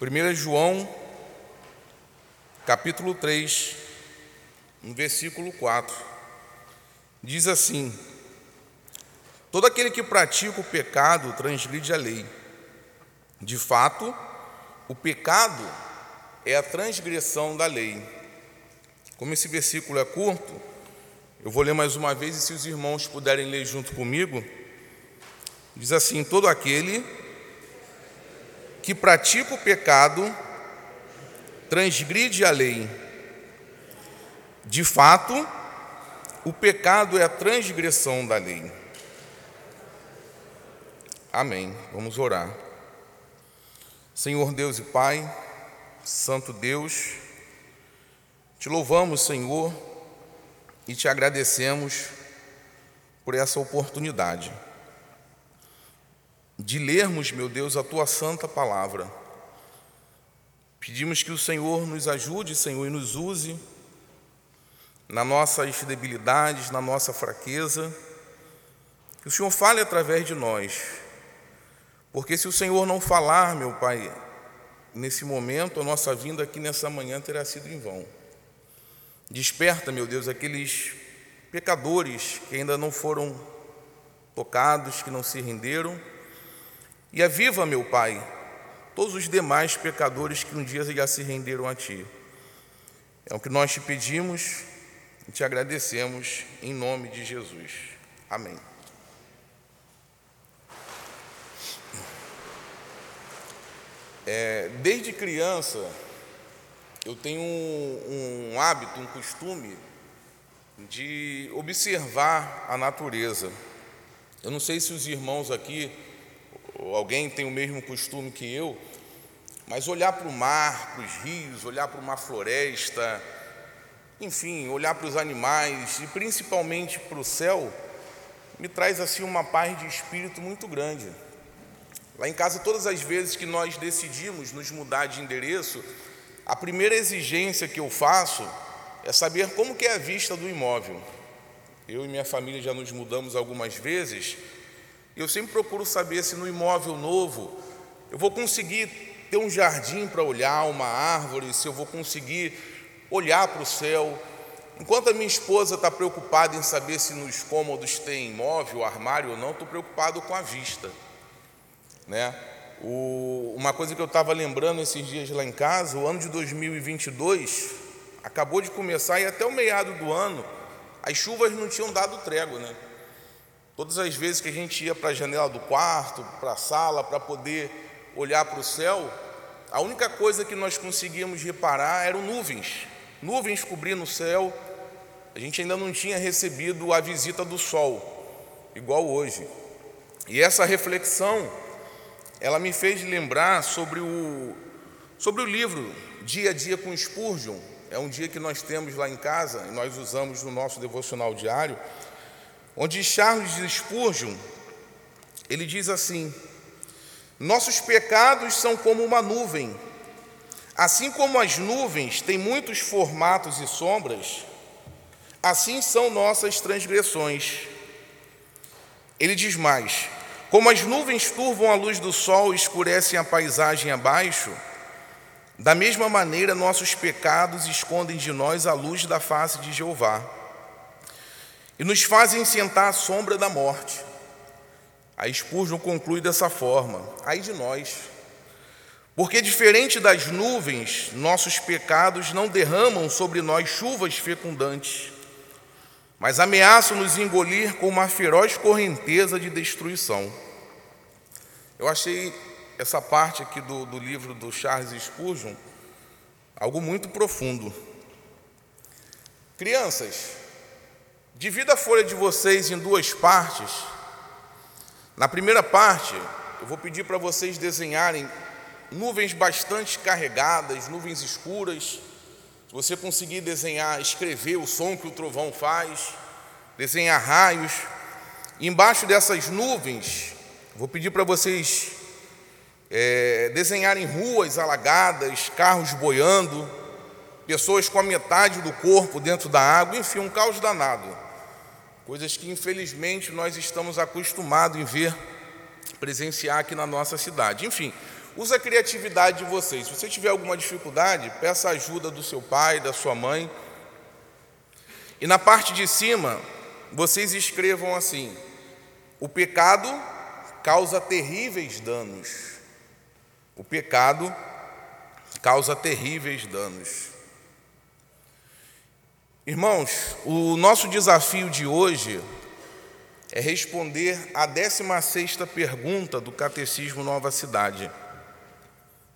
1 João, capítulo 3, no versículo 4, diz assim: Todo aquele que pratica o pecado transgride a lei. De fato, o pecado é a transgressão da lei. Como esse versículo é curto, eu vou ler mais uma vez e se os irmãos puderem ler junto comigo, diz assim: Todo aquele que pratica o pecado transgride a lei. De fato, o pecado é a transgressão da lei. Amém. Vamos orar. Senhor Deus e Pai, Santo Deus, te louvamos, Senhor, e te agradecemos por essa oportunidade de lermos, meu Deus, a tua santa palavra. Pedimos que o Senhor nos ajude, Senhor, e nos use nas nossas debilidades, na nossa fraqueza. Que o Senhor fale através de nós. Porque se o Senhor não falar, meu Pai, nesse momento, a nossa vinda aqui nessa manhã terá sido em vão. Desperta, meu Deus, aqueles pecadores que ainda não foram tocados, que não se renderam e aviva, meu Pai, todos os demais pecadores que um dia já se renderam a Ti. É o que nós te pedimos e te agradecemos em nome de Jesus. Amém. É, desde criança, eu tenho um, um hábito, um costume de observar a natureza. Eu não sei se os irmãos aqui ou alguém tem o mesmo costume que eu, mas olhar para o mar, para os rios, olhar para uma floresta, enfim, olhar para os animais e principalmente para o céu, me traz assim uma paz de espírito muito grande. Lá em casa, todas as vezes que nós decidimos nos mudar de endereço, a primeira exigência que eu faço é saber como que é a vista do imóvel. Eu e minha família já nos mudamos algumas vezes eu sempre procuro saber se no imóvel novo eu vou conseguir ter um jardim para olhar, uma árvore, se eu vou conseguir olhar para o céu. Enquanto a minha esposa está preocupada em saber se nos cômodos tem móvel, armário ou não, estou preocupado com a vista. Né? O, uma coisa que eu estava lembrando esses dias lá em casa, o ano de 2022 acabou de começar e até o meado do ano as chuvas não tinham dado trégua, né? Todas as vezes que a gente ia para a janela do quarto, para a sala, para poder olhar para o céu, a única coisa que nós conseguíamos reparar eram nuvens, nuvens cobrindo o céu. A gente ainda não tinha recebido a visita do sol, igual hoje. E essa reflexão, ela me fez lembrar sobre o, sobre o livro Dia a Dia com Spurgeon. É um dia que nós temos lá em casa e nós usamos no nosso devocional diário onde Charles Spurgeon, ele diz assim: Nossos pecados são como uma nuvem. Assim como as nuvens têm muitos formatos e sombras, assim são nossas transgressões. Ele diz mais: Como as nuvens turvam a luz do sol e escurecem a paisagem abaixo, da mesma maneira nossos pecados escondem de nós a luz da face de Jeová e nos fazem sentar à sombra da morte. A Spurgeon conclui dessa forma: ai de nós, porque diferente das nuvens, nossos pecados não derramam sobre nós chuvas fecundantes, mas ameaçam nos engolir com uma feroz correnteza de destruição. Eu achei essa parte aqui do, do livro do Charles Spurgeon algo muito profundo. Crianças, Divida a folha de vocês em duas partes. Na primeira parte, eu vou pedir para vocês desenharem nuvens bastante carregadas, nuvens escuras. Se você conseguir desenhar, escrever o som que o trovão faz, desenhar raios. Embaixo dessas nuvens, vou pedir para vocês é, desenharem ruas alagadas, carros boiando, pessoas com a metade do corpo dentro da água, enfim, um caos danado coisas que infelizmente nós estamos acostumados em ver, presenciar aqui na nossa cidade. Enfim, Usa a criatividade de vocês. Se você tiver alguma dificuldade, peça ajuda do seu pai, da sua mãe. E na parte de cima, vocês escrevam assim: o pecado causa terríveis danos. O pecado causa terríveis danos. Irmãos, o nosso desafio de hoje é responder à 16ª pergunta do Catecismo Nova Cidade.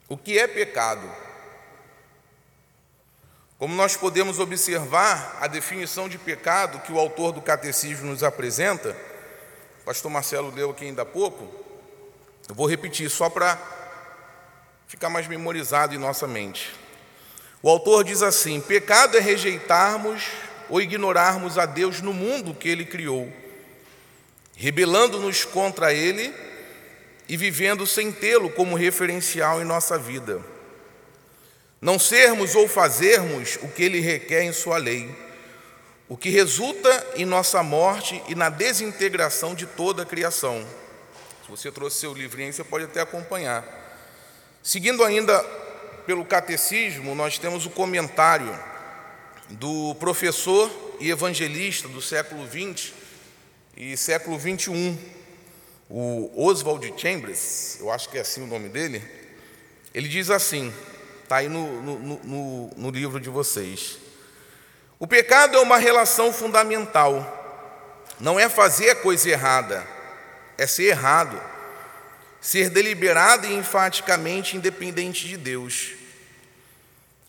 O que é pecado? Como nós podemos observar a definição de pecado que o autor do catecismo nos apresenta, o pastor Marcelo leu aqui ainda há pouco, eu vou repetir só para ficar mais memorizado em nossa mente. O autor diz assim: pecado é rejeitarmos ou ignorarmos a Deus no mundo que ele criou, rebelando-nos contra ele e vivendo sem tê-lo como referencial em nossa vida não sermos ou fazermos o que Ele requer em Sua lei, o que resulta em nossa morte e na desintegração de toda a criação. Se você trouxe seu livrinho, você pode até acompanhar. Seguindo ainda pelo catecismo, nós temos o comentário do professor e evangelista do século XX e século XXI, o Oswald Chambers, eu acho que é assim o nome dele. Ele diz assim: Está aí no, no, no, no livro de vocês. O pecado é uma relação fundamental. Não é fazer a coisa errada, é ser errado. Ser deliberado e enfaticamente independente de Deus.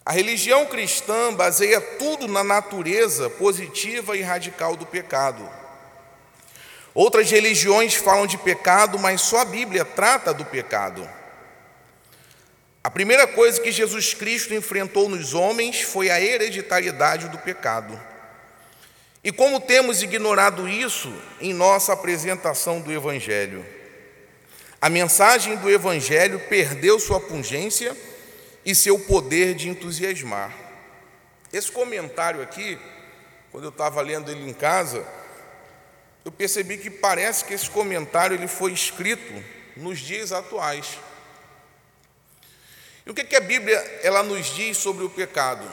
A religião cristã baseia tudo na natureza positiva e radical do pecado. Outras religiões falam de pecado, mas só a Bíblia trata do pecado. A primeira coisa que Jesus Cristo enfrentou nos homens foi a hereditariedade do pecado. E como temos ignorado isso em nossa apresentação do Evangelho? A mensagem do Evangelho perdeu sua pungência e seu poder de entusiasmar. Esse comentário aqui, quando eu estava lendo ele em casa, eu percebi que parece que esse comentário ele foi escrito nos dias atuais. E o que, que a Bíblia ela nos diz sobre o pecado?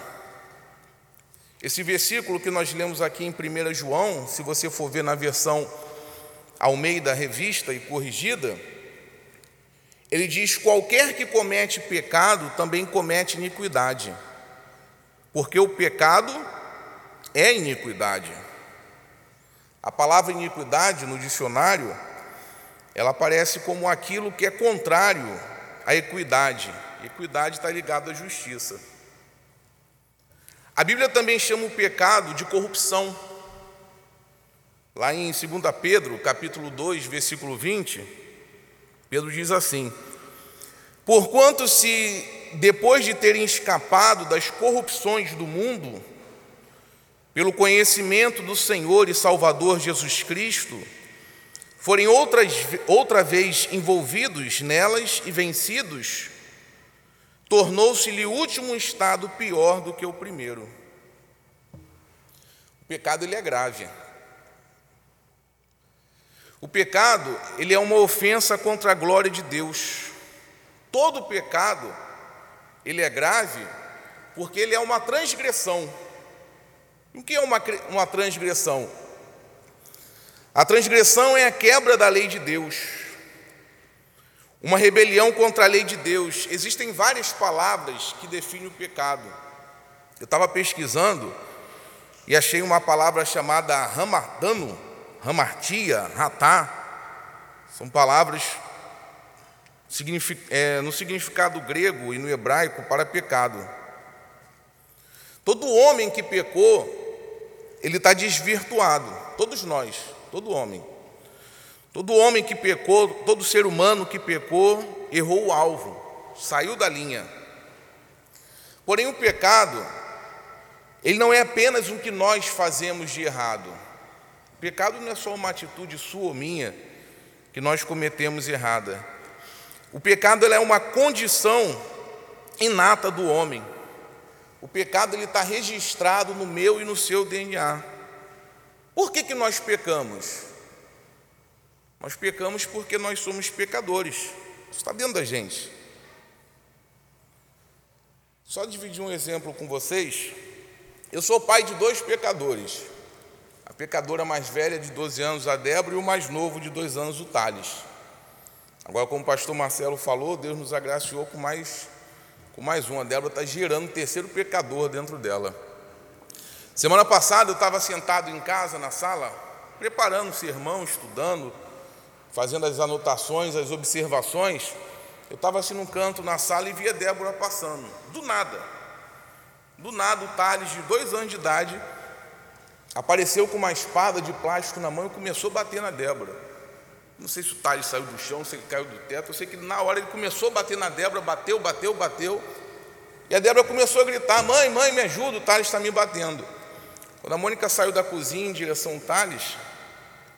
Esse versículo que nós lemos aqui em 1 João, se você for ver na versão Almeida Revista e Corrigida, ele diz: qualquer que comete pecado também comete iniquidade, porque o pecado é iniquidade. A palavra iniquidade no dicionário, ela aparece como aquilo que é contrário à equidade Equidade está ligada à justiça. A Bíblia também chama o pecado de corrupção. Lá em 2 Pedro, capítulo 2, versículo 20, Pedro diz assim: Porquanto se depois de terem escapado das corrupções do mundo, pelo conhecimento do Senhor e Salvador Jesus Cristo, forem outras, outra vez envolvidos nelas e vencidos, tornou-se-lhe o último estado pior do que o primeiro. O pecado ele é grave. O pecado, ele é uma ofensa contra a glória de Deus. Todo pecado, ele é grave porque ele é uma transgressão. O que é uma, uma transgressão? A transgressão é a quebra da lei de Deus uma rebelião contra a lei de Deus. Existem várias palavras que definem o pecado. Eu estava pesquisando e achei uma palavra chamada ramartano, ramartia, ratá. São palavras é, no significado grego e no hebraico para pecado. Todo homem que pecou, ele está desvirtuado. Todos nós, todo homem. Todo homem que pecou, todo ser humano que pecou, errou o alvo, saiu da linha. Porém, o pecado, ele não é apenas o que nós fazemos de errado. Pecado não é só uma atitude sua ou minha que nós cometemos errada. O pecado é uma condição inata do homem. O pecado ele está registrado no meu e no seu DNA. Por que, que nós pecamos? Nós pecamos porque nós somos pecadores. Isso está dentro da gente. Só dividir um exemplo com vocês. Eu sou pai de dois pecadores. Pecadora mais velha de 12 anos, a Débora, e o mais novo de dois anos, o Thales. Agora, como o pastor Marcelo falou, Deus nos agraciou com mais, com mais um. A Débora está gerando um terceiro pecador dentro dela. Semana passada eu estava sentado em casa, na sala, preparando o sermão, estudando, fazendo as anotações, as observações. Eu estava assim num canto na sala e via Débora passando. Do nada. Do nada, o Thales, de dois anos de idade, apareceu com uma espada de plástico na mão e começou a bater na Débora. Não sei se o Thales saiu do chão, se ele caiu do teto. Eu sei que na hora ele começou a bater na Débora, bateu, bateu, bateu. E a Débora começou a gritar: Mãe, mãe, me ajuda, o Thales está me batendo. Quando a Mônica saiu da cozinha em direção ao Thales,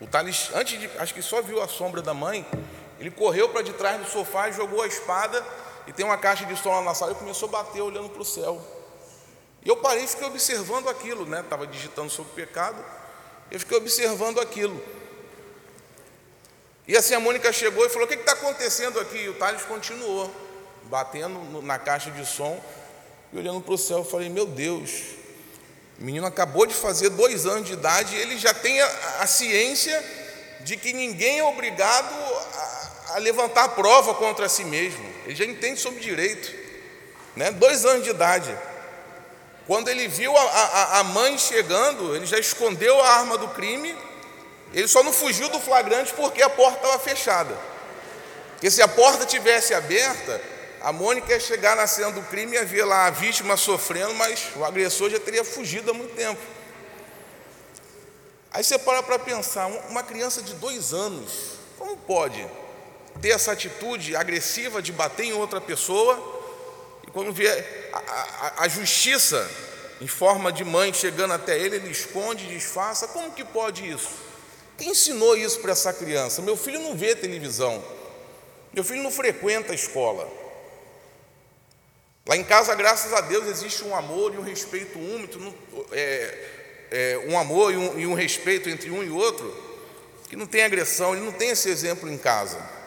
o Thales, antes de, acho que só viu a sombra da mãe, ele correu para de trás do sofá jogou a espada e tem uma caixa de som lá na sala e começou a bater olhando para o céu. E eu parei e fiquei observando aquilo, né? Estava digitando sobre o pecado, eu fiquei observando aquilo. E assim a Mônica chegou e falou: O que está acontecendo aqui? E o Thales continuou, batendo na caixa de som e olhando para o céu. Eu falei: Meu Deus, o menino acabou de fazer dois anos de idade e ele já tem a, a ciência de que ninguém é obrigado a, a levantar prova contra si mesmo. Ele já entende sobre direito. Né? Dois anos de idade. Quando ele viu a, a, a mãe chegando, ele já escondeu a arma do crime. Ele só não fugiu do flagrante porque a porta estava fechada. Porque se a porta tivesse aberta, a Mônica ia chegar na cena do crime e ia ver lá a vítima sofrendo, mas o agressor já teria fugido há muito tempo. Aí você para para pensar, uma criança de dois anos, como pode ter essa atitude agressiva de bater em outra pessoa, quando vê a, a, a justiça em forma de mãe chegando até ele, ele esconde, disfarça. Como que pode isso? Quem ensinou isso para essa criança? Meu filho não vê televisão, meu filho não frequenta a escola. Lá em casa, graças a Deus, existe um amor e um respeito único, é, é, um amor e um, e um respeito entre um e outro, que não tem agressão, ele não tem esse exemplo em casa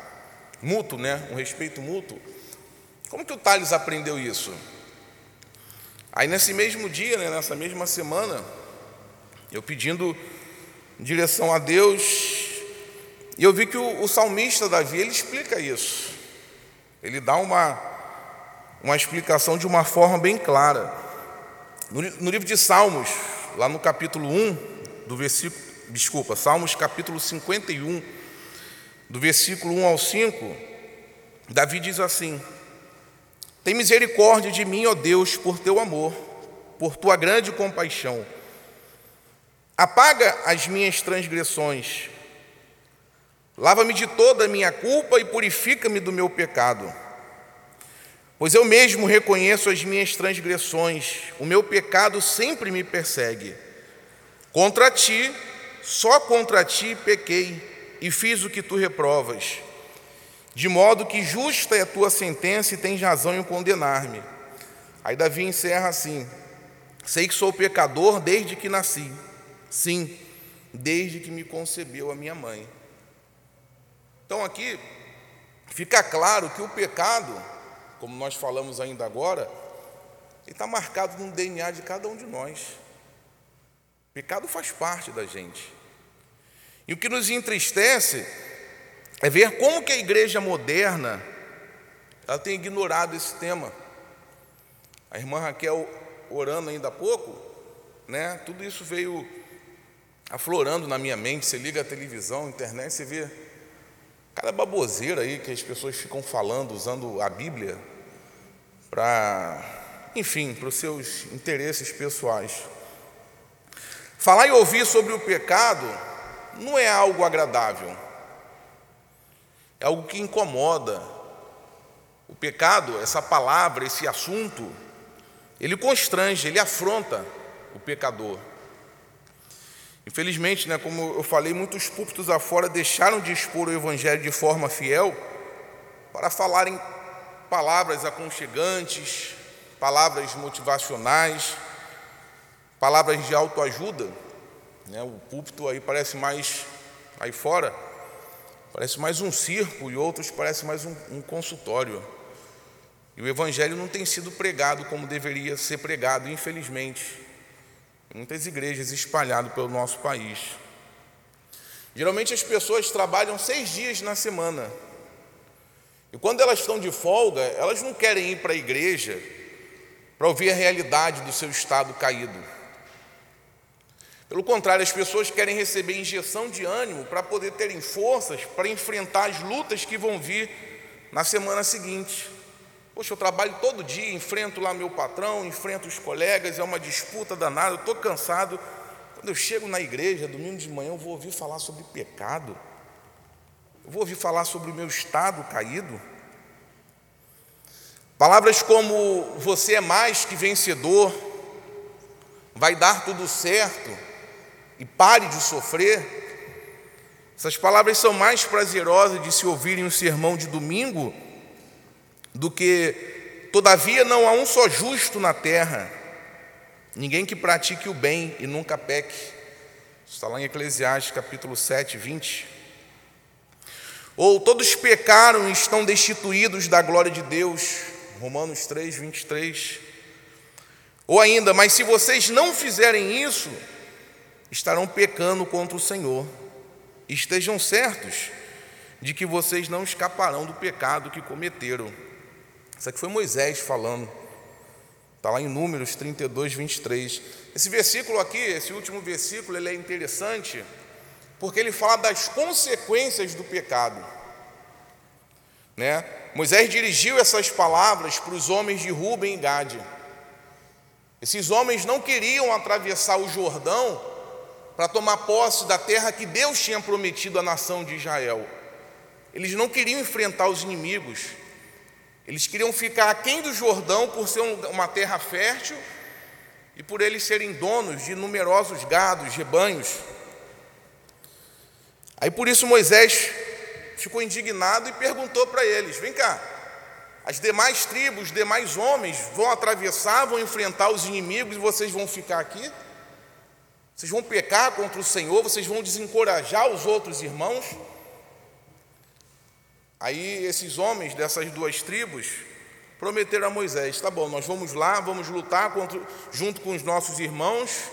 mútuo, né? um respeito mútuo. Como que o Thales aprendeu isso? Aí nesse mesmo dia, né, nessa mesma semana, eu pedindo direção a Deus, e eu vi que o, o salmista Davi, ele explica isso. Ele dá uma, uma explicação de uma forma bem clara. No, no livro de Salmos, lá no capítulo 1, do versículo, desculpa, Salmos capítulo 51, do versículo 1 ao 5, Davi diz assim: Tem misericórdia de mim, ó Deus, por teu amor, por tua grande compaixão. Apaga as minhas transgressões. Lava-me de toda a minha culpa e purifica-me do meu pecado. Pois eu mesmo reconheço as minhas transgressões, o meu pecado sempre me persegue. Contra ti, só contra ti pequei e fiz o que tu reprovas, de modo que justa é a tua sentença e tens razão em condenar-me. Aí Davi encerra assim: Sei que sou pecador desde que nasci, sim, desde que me concebeu a minha mãe. Então aqui fica claro que o pecado, como nós falamos ainda agora, está marcado no DNA de cada um de nós. O pecado faz parte da gente. E o que nos entristece é ver como que a igreja moderna ela tem ignorado esse tema. A irmã Raquel orando ainda há pouco, né? Tudo isso veio aflorando na minha mente. Você liga a televisão, a internet, você vê cada baboseira aí que as pessoas ficam falando, usando a Bíblia para, enfim, para os seus interesses pessoais. Falar e ouvir sobre o pecado não é algo agradável, é algo que incomoda. O pecado, essa palavra, esse assunto, ele constrange, ele afronta o pecador. Infelizmente, né, como eu falei, muitos púlpitos afora deixaram de expor o Evangelho de forma fiel para falarem palavras aconchegantes, palavras motivacionais, palavras de autoajuda. Né? O púlpito aí parece mais, aí fora, parece mais um circo e outros parece mais um, um consultório. E o Evangelho não tem sido pregado como deveria ser pregado, infelizmente, muitas igrejas espalhadas pelo nosso país. Geralmente as pessoas trabalham seis dias na semana. E quando elas estão de folga, elas não querem ir para a igreja para ouvir a realidade do seu estado caído. Pelo contrário, as pessoas querem receber injeção de ânimo para poder terem forças para enfrentar as lutas que vão vir na semana seguinte. Poxa, eu trabalho todo dia, enfrento lá meu patrão, enfrento os colegas, é uma disputa danada, eu estou cansado. Quando eu chego na igreja, domingo de manhã, eu vou ouvir falar sobre pecado, eu vou ouvir falar sobre o meu estado caído. Palavras como você é mais que vencedor, vai dar tudo certo e pare de sofrer. Essas palavras são mais prazerosas de se ouvir em um sermão de domingo do que, todavia, não há um só justo na terra, ninguém que pratique o bem e nunca peque. Está lá em Eclesiastes capítulo 7, 20. Ou todos pecaram e estão destituídos da glória de Deus, Romanos 3, 23. Ou ainda, mas se vocês não fizerem isso, estarão pecando contra o Senhor. Estejam certos de que vocês não escaparão do pecado que cometeram. Isso aqui foi Moisés falando. Está lá em Números 32, 23. Esse versículo aqui, esse último versículo, ele é interessante porque ele fala das consequências do pecado. Né? Moisés dirigiu essas palavras para os homens de Ruben e Gade. Esses homens não queriam atravessar o Jordão para tomar posse da terra que Deus tinha prometido à nação de Israel. Eles não queriam enfrentar os inimigos, eles queriam ficar aquém do Jordão por ser uma terra fértil e por eles serem donos de numerosos gados, rebanhos. Aí por isso Moisés ficou indignado e perguntou para eles: Vem cá, as demais tribos, os demais homens vão atravessar, vão enfrentar os inimigos e vocês vão ficar aqui? Vocês vão pecar contra o Senhor, vocês vão desencorajar os outros irmãos? Aí esses homens dessas duas tribos prometeram a Moisés: tá bom, nós vamos lá, vamos lutar contra, junto com os nossos irmãos,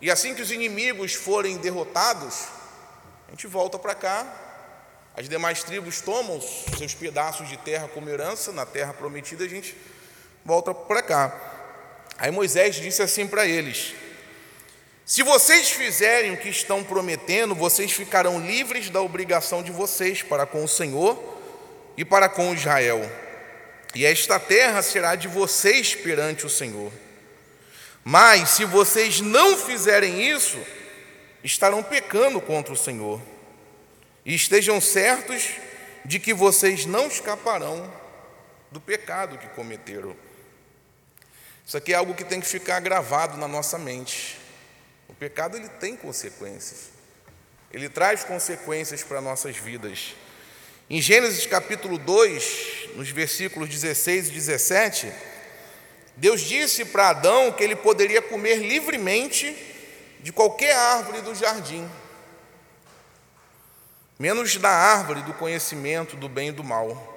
e assim que os inimigos forem derrotados, a gente volta para cá. As demais tribos tomam seus pedaços de terra como herança, na terra prometida, a gente volta para cá. Aí Moisés disse assim para eles: se vocês fizerem o que estão prometendo, vocês ficarão livres da obrigação de vocês para com o Senhor e para com Israel. E esta terra será de vocês perante o Senhor. Mas se vocês não fizerem isso, estarão pecando contra o Senhor. E estejam certos de que vocês não escaparão do pecado que cometeram. Isso aqui é algo que tem que ficar gravado na nossa mente. Pecado ele tem consequências. Ele traz consequências para nossas vidas. Em Gênesis capítulo 2, nos versículos 16 e 17, Deus disse para Adão que ele poderia comer livremente de qualquer árvore do jardim, menos da árvore do conhecimento do bem e do mal.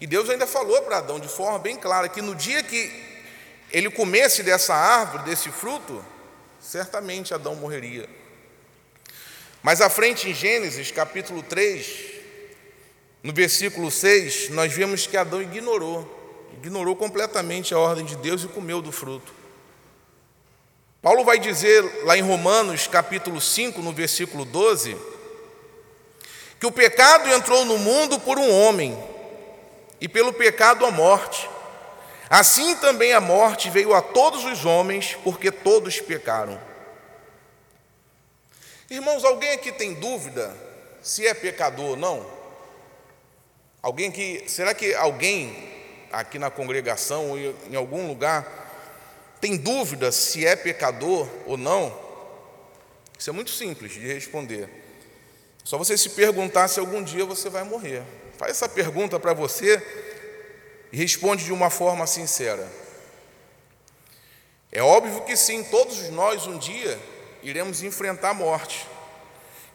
E Deus ainda falou para Adão de forma bem clara que no dia que ele comesse dessa árvore, desse fruto, certamente Adão morreria. Mais à frente, em Gênesis capítulo 3, no versículo 6, nós vemos que Adão ignorou, ignorou completamente a ordem de Deus e comeu do fruto. Paulo vai dizer lá em Romanos capítulo 5, no versículo 12, que o pecado entrou no mundo por um homem, e pelo pecado a morte. Assim também a morte veio a todos os homens, porque todos pecaram. Irmãos, alguém aqui tem dúvida se é pecador ou não? Alguém que, será que alguém aqui na congregação ou em algum lugar tem dúvida se é pecador ou não? Isso é muito simples de responder. Só você se perguntar se algum dia você vai morrer. Faz essa pergunta para você e responde de uma forma sincera. É óbvio que sim, todos nós um dia iremos enfrentar a morte.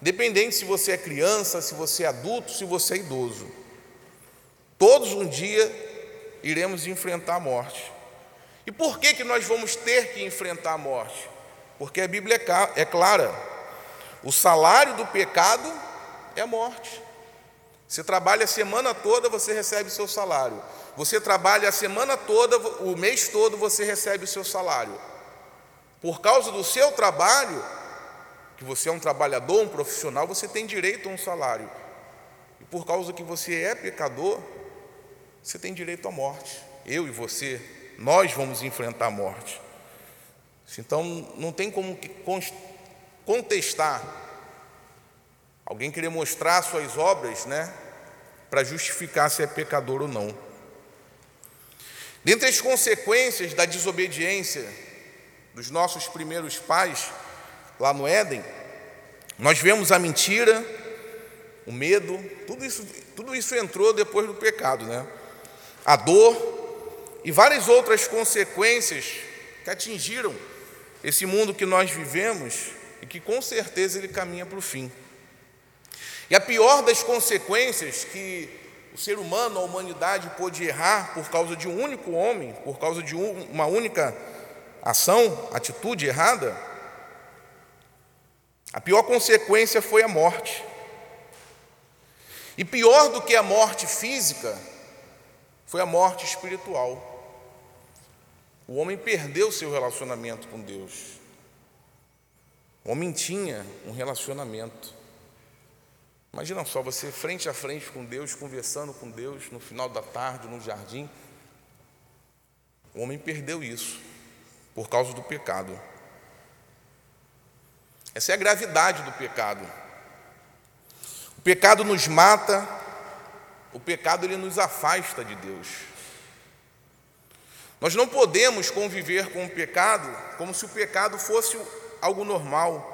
Independente se você é criança, se você é adulto, se você é idoso. Todos um dia iremos enfrentar a morte. E por que, que nós vamos ter que enfrentar a morte? Porque a Bíblia é, é clara: o salário do pecado é morte. Você trabalha a semana toda, você recebe o seu salário. Você trabalha a semana toda, o mês todo, você recebe o seu salário. Por causa do seu trabalho, que você é um trabalhador, um profissional, você tem direito a um salário. E por causa que você é pecador, você tem direito à morte. Eu e você, nós vamos enfrentar a morte. Então não tem como contestar alguém querer mostrar suas obras, né, para justificar se é pecador ou não. Dentre as consequências da desobediência dos nossos primeiros pais, lá no Éden, nós vemos a mentira, o medo, tudo isso, tudo isso entrou depois do pecado, né? A dor e várias outras consequências que atingiram esse mundo que nós vivemos e que com certeza ele caminha para o fim. E a pior das consequências que o ser humano, a humanidade pôde errar por causa de um único homem, por causa de uma única ação, atitude errada, a pior consequência foi a morte. E pior do que a morte física foi a morte espiritual. O homem perdeu seu relacionamento com Deus. O homem tinha um relacionamento. Imagina só você frente a frente com Deus, conversando com Deus no final da tarde, no jardim. O homem perdeu isso por causa do pecado. Essa é a gravidade do pecado. O pecado nos mata, o pecado ele nos afasta de Deus. Nós não podemos conviver com o pecado como se o pecado fosse algo normal,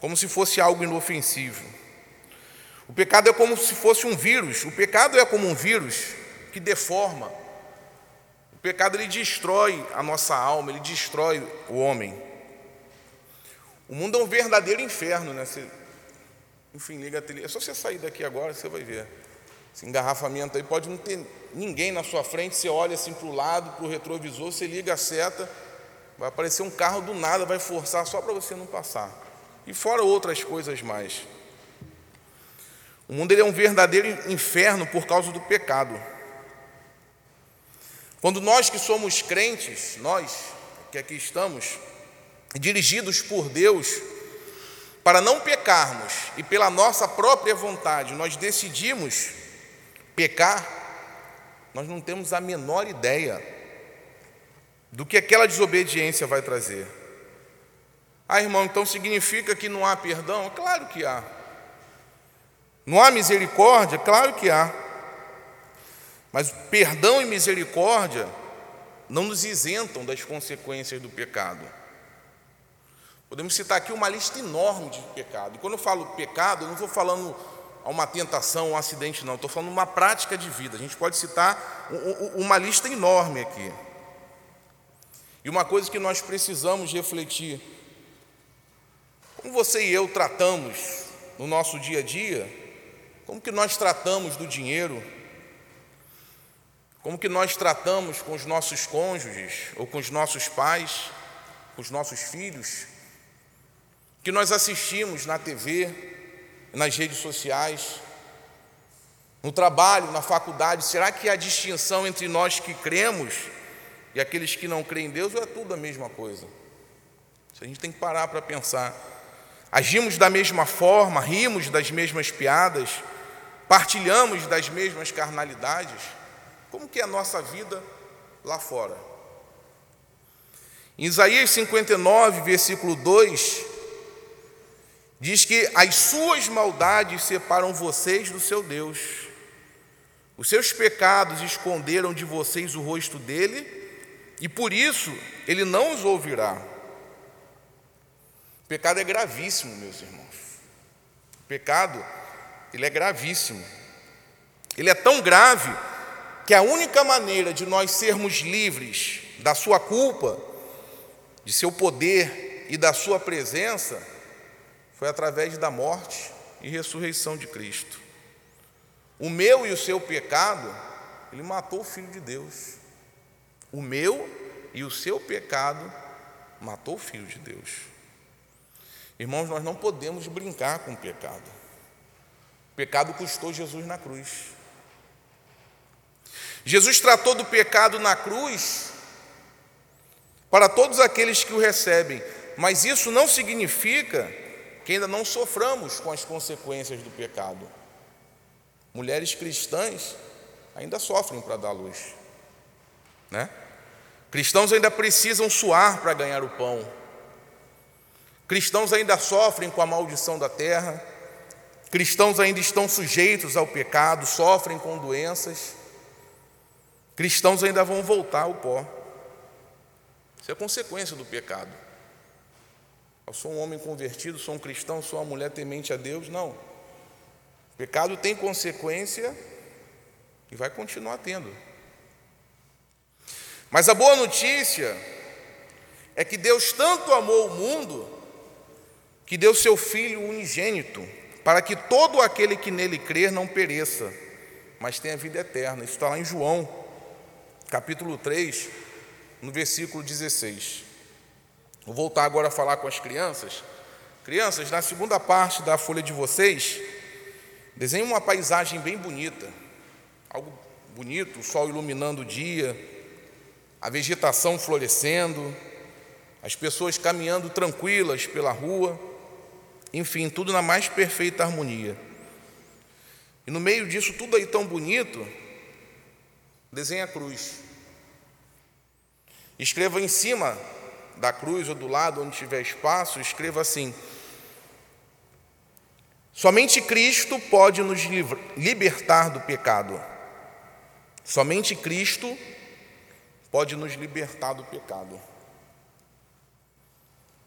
como se fosse algo inofensivo. O pecado é como se fosse um vírus. O pecado é como um vírus que deforma. O pecado ele destrói a nossa alma, ele destrói o homem. O mundo é um verdadeiro inferno, né? Você, enfim, liga a tele. É só você sair daqui agora, você vai ver. Esse engarrafamento aí pode não ter ninguém na sua frente. Você olha assim para o lado, para o retrovisor, você liga a seta, vai aparecer um carro do nada, vai forçar só para você não passar. E fora outras coisas mais. O mundo é um verdadeiro inferno por causa do pecado. Quando nós que somos crentes, nós que aqui estamos, dirigidos por Deus, para não pecarmos e pela nossa própria vontade nós decidimos pecar, nós não temos a menor ideia do que aquela desobediência vai trazer. Ah, irmão, então significa que não há perdão? Claro que há. Não há misericórdia? Claro que há. Mas perdão e misericórdia não nos isentam das consequências do pecado. Podemos citar aqui uma lista enorme de pecado. E quando eu falo pecado, eu não estou falando a uma tentação, um acidente, não. Estou falando uma prática de vida. A gente pode citar uma lista enorme aqui. E uma coisa que nós precisamos refletir: como você e eu tratamos no nosso dia a dia, como que nós tratamos do dinheiro, como que nós tratamos com os nossos cônjuges ou com os nossos pais, com os nossos filhos, que nós assistimos na TV, nas redes sociais, no trabalho, na faculdade, será que há distinção entre nós que cremos e aqueles que não creem em Deus ou é tudo a mesma coisa? Isso a gente tem que parar para pensar. Agimos da mesma forma, rimos das mesmas piadas, partilhamos das mesmas carnalidades. Como que é a nossa vida lá fora? Em Isaías 59, versículo 2, Diz que as suas maldades separam vocês do seu Deus. Os seus pecados esconderam de vocês o rosto dele, e por isso ele não os ouvirá. O pecado é gravíssimo, meus irmãos. O pecado, ele é gravíssimo. Ele é tão grave que a única maneira de nós sermos livres da sua culpa, de seu poder e da sua presença foi através da morte e ressurreição de Cristo. O meu e o seu pecado ele matou o Filho de Deus. O meu e o seu pecado matou o Filho de Deus. Irmãos, nós não podemos brincar com o pecado. Pecado custou Jesus na cruz. Jesus tratou do pecado na cruz para todos aqueles que o recebem, mas isso não significa que ainda não soframos com as consequências do pecado. Mulheres cristãs ainda sofrem para dar luz, né? Cristãos ainda precisam suar para ganhar o pão. Cristãos ainda sofrem com a maldição da terra. Cristãos ainda estão sujeitos ao pecado, sofrem com doenças. Cristãos ainda vão voltar ao pó. Isso é consequência do pecado. Eu sou um homem convertido, sou um cristão, sou uma mulher temente a Deus. Não. O pecado tem consequência e vai continuar tendo. Mas a boa notícia é que Deus tanto amou o mundo que deu seu Filho unigênito, para que todo aquele que nele crer não pereça, mas tenha vida eterna. Isso está lá em João, capítulo 3, no versículo 16. Vou voltar agora a falar com as crianças. Crianças, na segunda parte da folha de vocês, desenhe uma paisagem bem bonita, algo bonito, o sol iluminando o dia, a vegetação florescendo, as pessoas caminhando tranquilas pela rua, enfim, tudo na mais perfeita harmonia. E no meio disso, tudo aí tão bonito, desenha a cruz. Escreva em cima da cruz ou do lado onde tiver espaço, escreva assim: Somente Cristo pode nos libertar do pecado. Somente Cristo pode nos libertar do pecado.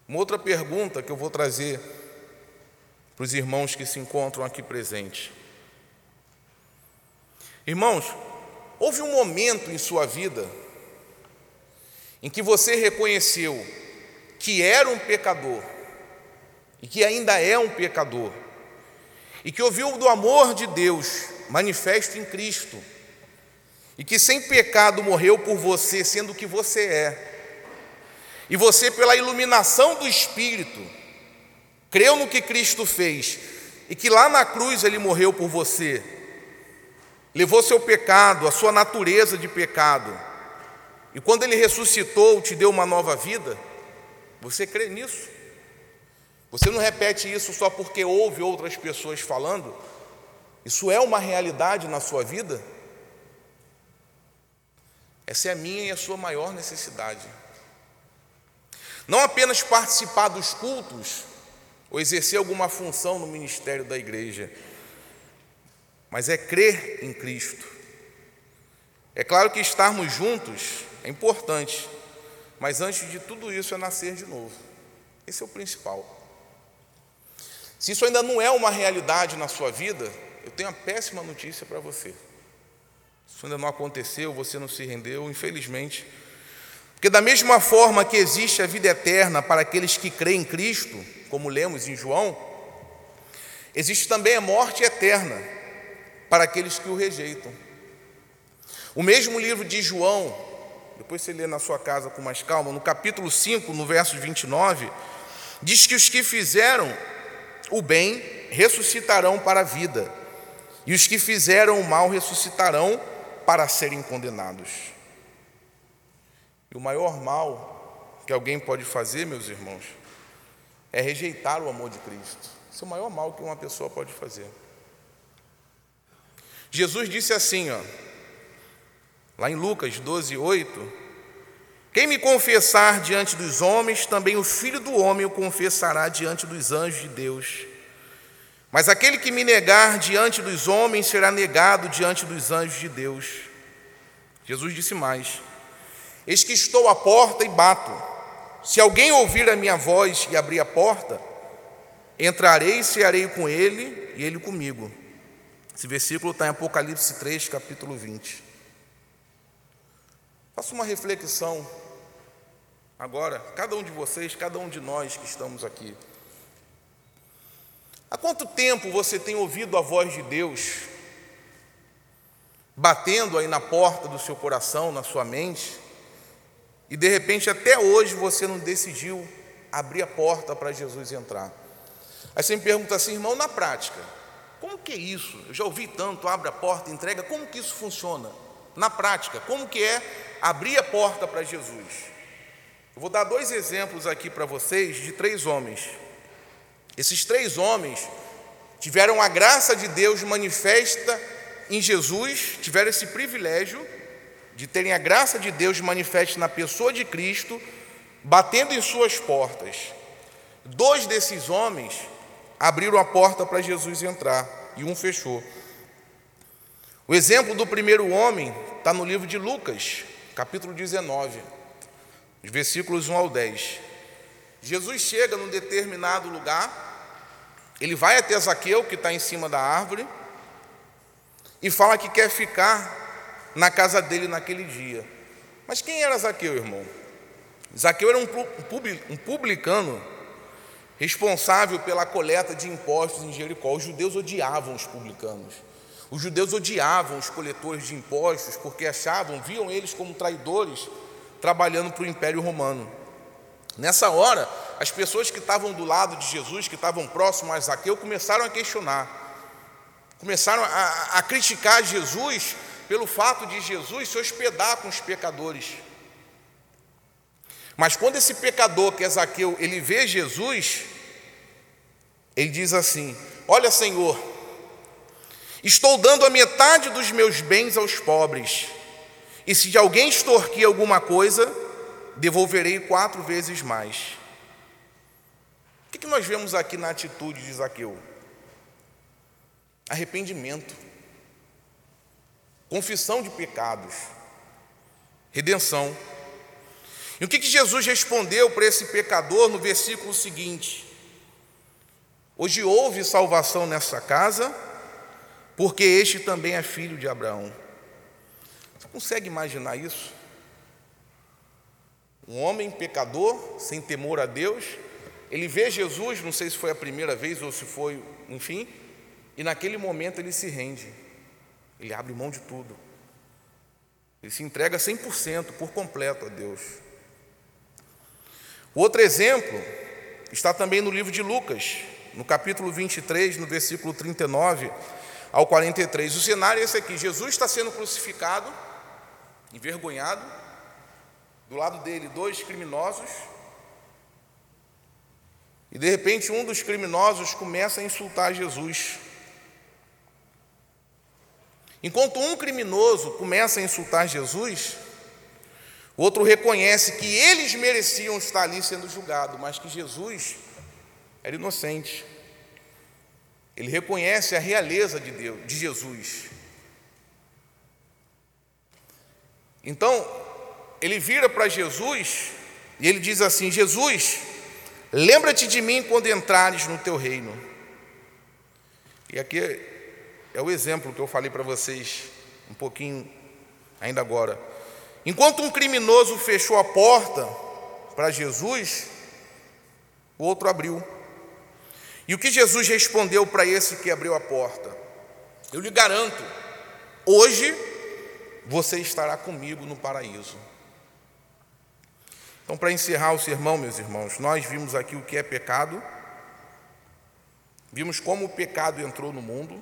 Uma outra pergunta que eu vou trazer para os irmãos que se encontram aqui presentes. Irmãos, houve um momento em sua vida em que você reconheceu que era um pecador e que ainda é um pecador, e que ouviu do amor de Deus manifesto em Cristo, e que sem pecado morreu por você, sendo o que você é, e você, pela iluminação do Espírito, creu no que Cristo fez, e que lá na cruz ele morreu por você, levou seu pecado, a sua natureza de pecado, e quando ele ressuscitou, te deu uma nova vida, você crê nisso? Você não repete isso só porque ouve outras pessoas falando? Isso é uma realidade na sua vida? Essa é a minha e a sua maior necessidade. Não apenas participar dos cultos ou exercer alguma função no ministério da igreja, mas é crer em Cristo. É claro que estarmos juntos é importante, mas antes de tudo isso é nascer de novo. Esse é o principal. Se isso ainda não é uma realidade na sua vida, eu tenho uma péssima notícia para você. Isso ainda não aconteceu, você não se rendeu, infelizmente. Porque, da mesma forma que existe a vida eterna para aqueles que creem em Cristo, como lemos em João, existe também a morte eterna para aqueles que o rejeitam. O mesmo livro de João, depois você lê na sua casa com mais calma, no capítulo 5, no verso 29, diz que os que fizeram o bem ressuscitarão para a vida, e os que fizeram o mal ressuscitarão para serem condenados. E o maior mal que alguém pode fazer, meus irmãos, é rejeitar o amor de Cristo. Esse é o maior mal que uma pessoa pode fazer. Jesus disse assim, ó, Lá em Lucas 12, 8: Quem me confessar diante dos homens, também o filho do homem o confessará diante dos anjos de Deus. Mas aquele que me negar diante dos homens será negado diante dos anjos de Deus. Jesus disse mais: Eis que estou à porta e bato. Se alguém ouvir a minha voz e abrir a porta, entrarei e cearei com ele e ele comigo. Esse versículo está em Apocalipse 3, capítulo 20. Faça uma reflexão agora, cada um de vocês, cada um de nós que estamos aqui. Há quanto tempo você tem ouvido a voz de Deus batendo aí na porta do seu coração, na sua mente, e de repente até hoje você não decidiu abrir a porta para Jesus entrar. Aí você me pergunta assim, irmão, na prática, como que é isso? Eu já ouvi tanto, abre a porta, entrega, como que isso funciona? Na prática, como que é abrir a porta para Jesus? Eu vou dar dois exemplos aqui para vocês de três homens. Esses três homens tiveram a graça de Deus manifesta em Jesus, tiveram esse privilégio de terem a graça de Deus manifesta na pessoa de Cristo, batendo em suas portas. Dois desses homens abriram a porta para Jesus entrar e um fechou. O exemplo do primeiro homem está no livro de Lucas, capítulo 19, versículos 1 ao 10. Jesus chega num determinado lugar, ele vai até Zaqueu, que está em cima da árvore, e fala que quer ficar na casa dele naquele dia. Mas quem era Zaqueu, irmão? Zaqueu era um publicano responsável pela coleta de impostos em Jericó. Os judeus odiavam os publicanos. Os judeus odiavam os coletores de impostos porque achavam, viam eles como traidores trabalhando para o Império Romano. Nessa hora, as pessoas que estavam do lado de Jesus, que estavam próximos a Zaqueu, começaram a questionar. Começaram a, a criticar Jesus pelo fato de Jesus se hospedar com os pecadores. Mas quando esse pecador, que é Zaqueu, ele vê Jesus, ele diz assim: Olha, Senhor, estou dando a metade dos meus bens aos pobres, e se de alguém extorquir alguma coisa, devolverei quatro vezes mais. O que nós vemos aqui na atitude de Zaqueu? arrependimento, confissão de pecados, redenção. E o que, que Jesus respondeu para esse pecador no versículo seguinte? Hoje houve salvação nessa casa, porque este também é filho de Abraão. Você consegue imaginar isso? Um homem pecador, sem temor a Deus, ele vê Jesus, não sei se foi a primeira vez ou se foi, enfim, e naquele momento ele se rende, ele abre mão de tudo, ele se entrega 100% por completo a Deus. O outro exemplo está também no livro de Lucas, no capítulo 23, no versículo 39 ao 43. O cenário é esse aqui: Jesus está sendo crucificado, envergonhado, do lado dele, dois criminosos. E de repente, um dos criminosos começa a insultar Jesus. Enquanto um criminoso começa a insultar Jesus, o outro reconhece que eles mereciam estar ali sendo julgados, mas que Jesus era inocente. Ele reconhece a realeza de Deus, de Jesus. Então, ele vira para Jesus e ele diz assim: Jesus, lembra-te de mim quando entrares no teu reino. E aqui é o exemplo que eu falei para vocês um pouquinho ainda agora. Enquanto um criminoso fechou a porta para Jesus, o outro abriu. E o que Jesus respondeu para esse que abriu a porta? Eu lhe garanto, hoje você estará comigo no paraíso. Então, para encerrar o sermão, meus irmãos, nós vimos aqui o que é pecado, vimos como o pecado entrou no mundo,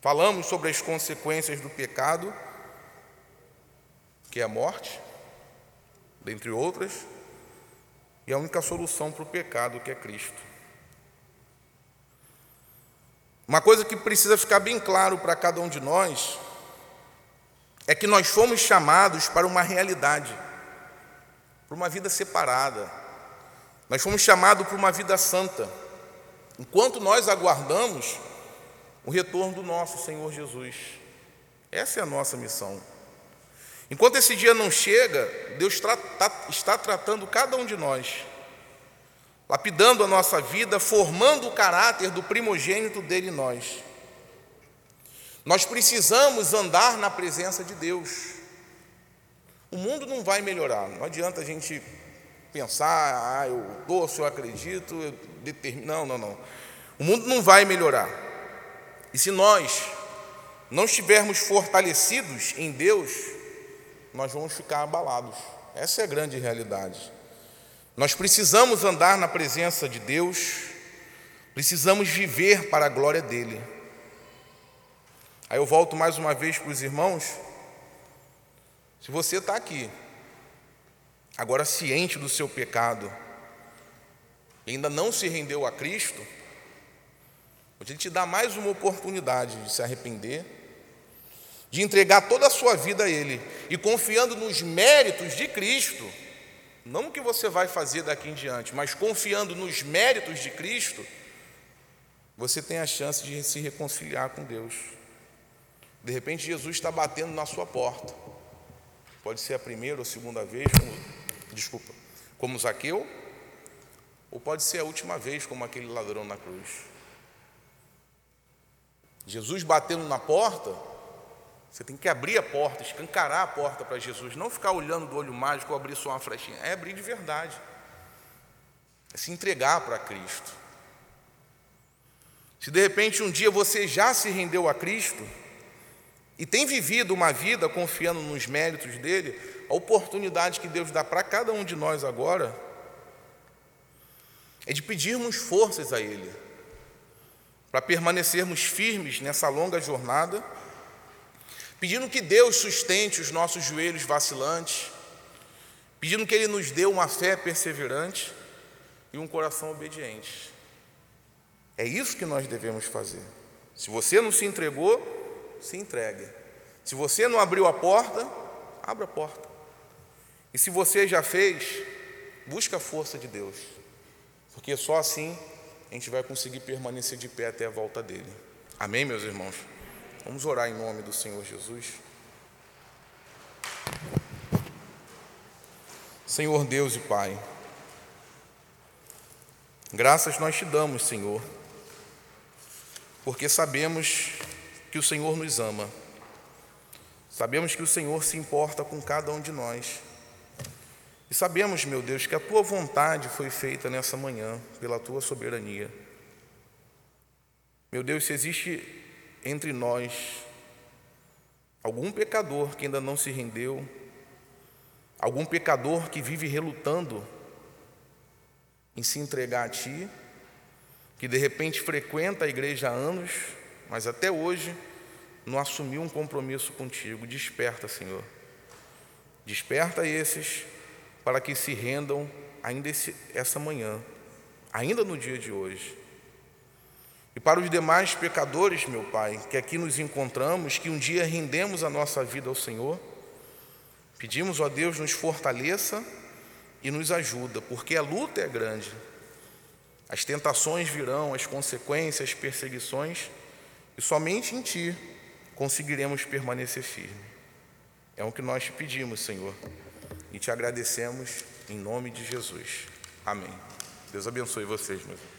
Falamos sobre as consequências do pecado, que é a morte, dentre outras, e a única solução para o pecado, que é Cristo. Uma coisa que precisa ficar bem claro para cada um de nós é que nós fomos chamados para uma realidade, para uma vida separada. Nós fomos chamados para uma vida santa. Enquanto nós aguardamos o retorno do nosso Senhor Jesus. Essa é a nossa missão. Enquanto esse dia não chega, Deus tá, está tratando cada um de nós, lapidando a nossa vida, formando o caráter do primogênito dele em nós. Nós precisamos andar na presença de Deus. O mundo não vai melhorar, não adianta a gente pensar, ah, eu torço, eu acredito, eu determino. Não, não, não. O mundo não vai melhorar. E se nós não estivermos fortalecidos em Deus, nós vamos ficar abalados. Essa é a grande realidade. Nós precisamos andar na presença de Deus, precisamos viver para a glória dEle. Aí eu volto mais uma vez para os irmãos. Se você está aqui, agora ciente do seu pecado, ainda não se rendeu a Cristo, hoje Ele te dá mais uma oportunidade de se arrepender, de entregar toda a sua vida a Ele e confiando nos méritos de Cristo não o que você vai fazer daqui em diante, mas confiando nos méritos de Cristo, você tem a chance de se reconciliar com Deus. De repente, Jesus está batendo na sua porta. Pode ser a primeira ou segunda vez, como, desculpa, como Zaqueu, ou pode ser a última vez, como aquele ladrão na cruz. Jesus batendo na porta, você tem que abrir a porta, escancarar a porta para Jesus, não ficar olhando do olho mágico ou abrir só uma flechinha, é abrir de verdade, é se entregar para Cristo. Se de repente um dia você já se rendeu a Cristo e tem vivido uma vida confiando nos méritos dele, a oportunidade que Deus dá para cada um de nós agora é de pedirmos forças a Ele, para permanecermos firmes nessa longa jornada pedindo que Deus sustente os nossos joelhos vacilantes, pedindo que Ele nos dê uma fé perseverante e um coração obediente. É isso que nós devemos fazer. Se você não se entregou, se entregue. Se você não abriu a porta, abra a porta. E se você já fez, busca a força de Deus, porque só assim a gente vai conseguir permanecer de pé até a volta dele. Amém, meus irmãos? Vamos orar em nome do Senhor Jesus. Senhor Deus e Pai, graças nós te damos, Senhor, porque sabemos que o Senhor nos ama, sabemos que o Senhor se importa com cada um de nós, e sabemos, meu Deus, que a tua vontade foi feita nessa manhã, pela tua soberania. Meu Deus, se existe entre nós algum pecador que ainda não se rendeu, algum pecador que vive relutando em se entregar a Ti, que de repente frequenta a igreja há anos, mas até hoje não assumiu um compromisso contigo. Desperta, Senhor. Desperta esses para que se rendam ainda esse, essa manhã, ainda no dia de hoje. E para os demais pecadores, meu Pai, que aqui nos encontramos, que um dia rendemos a nossa vida ao Senhor, pedimos, ó Deus, nos fortaleça e nos ajuda, porque a luta é grande. As tentações virão, as consequências, as perseguições, e somente em Ti conseguiremos permanecer firme. É o que nós te pedimos, Senhor, e te agradecemos em nome de Jesus. Amém. Deus abençoe vocês, meus irmãos.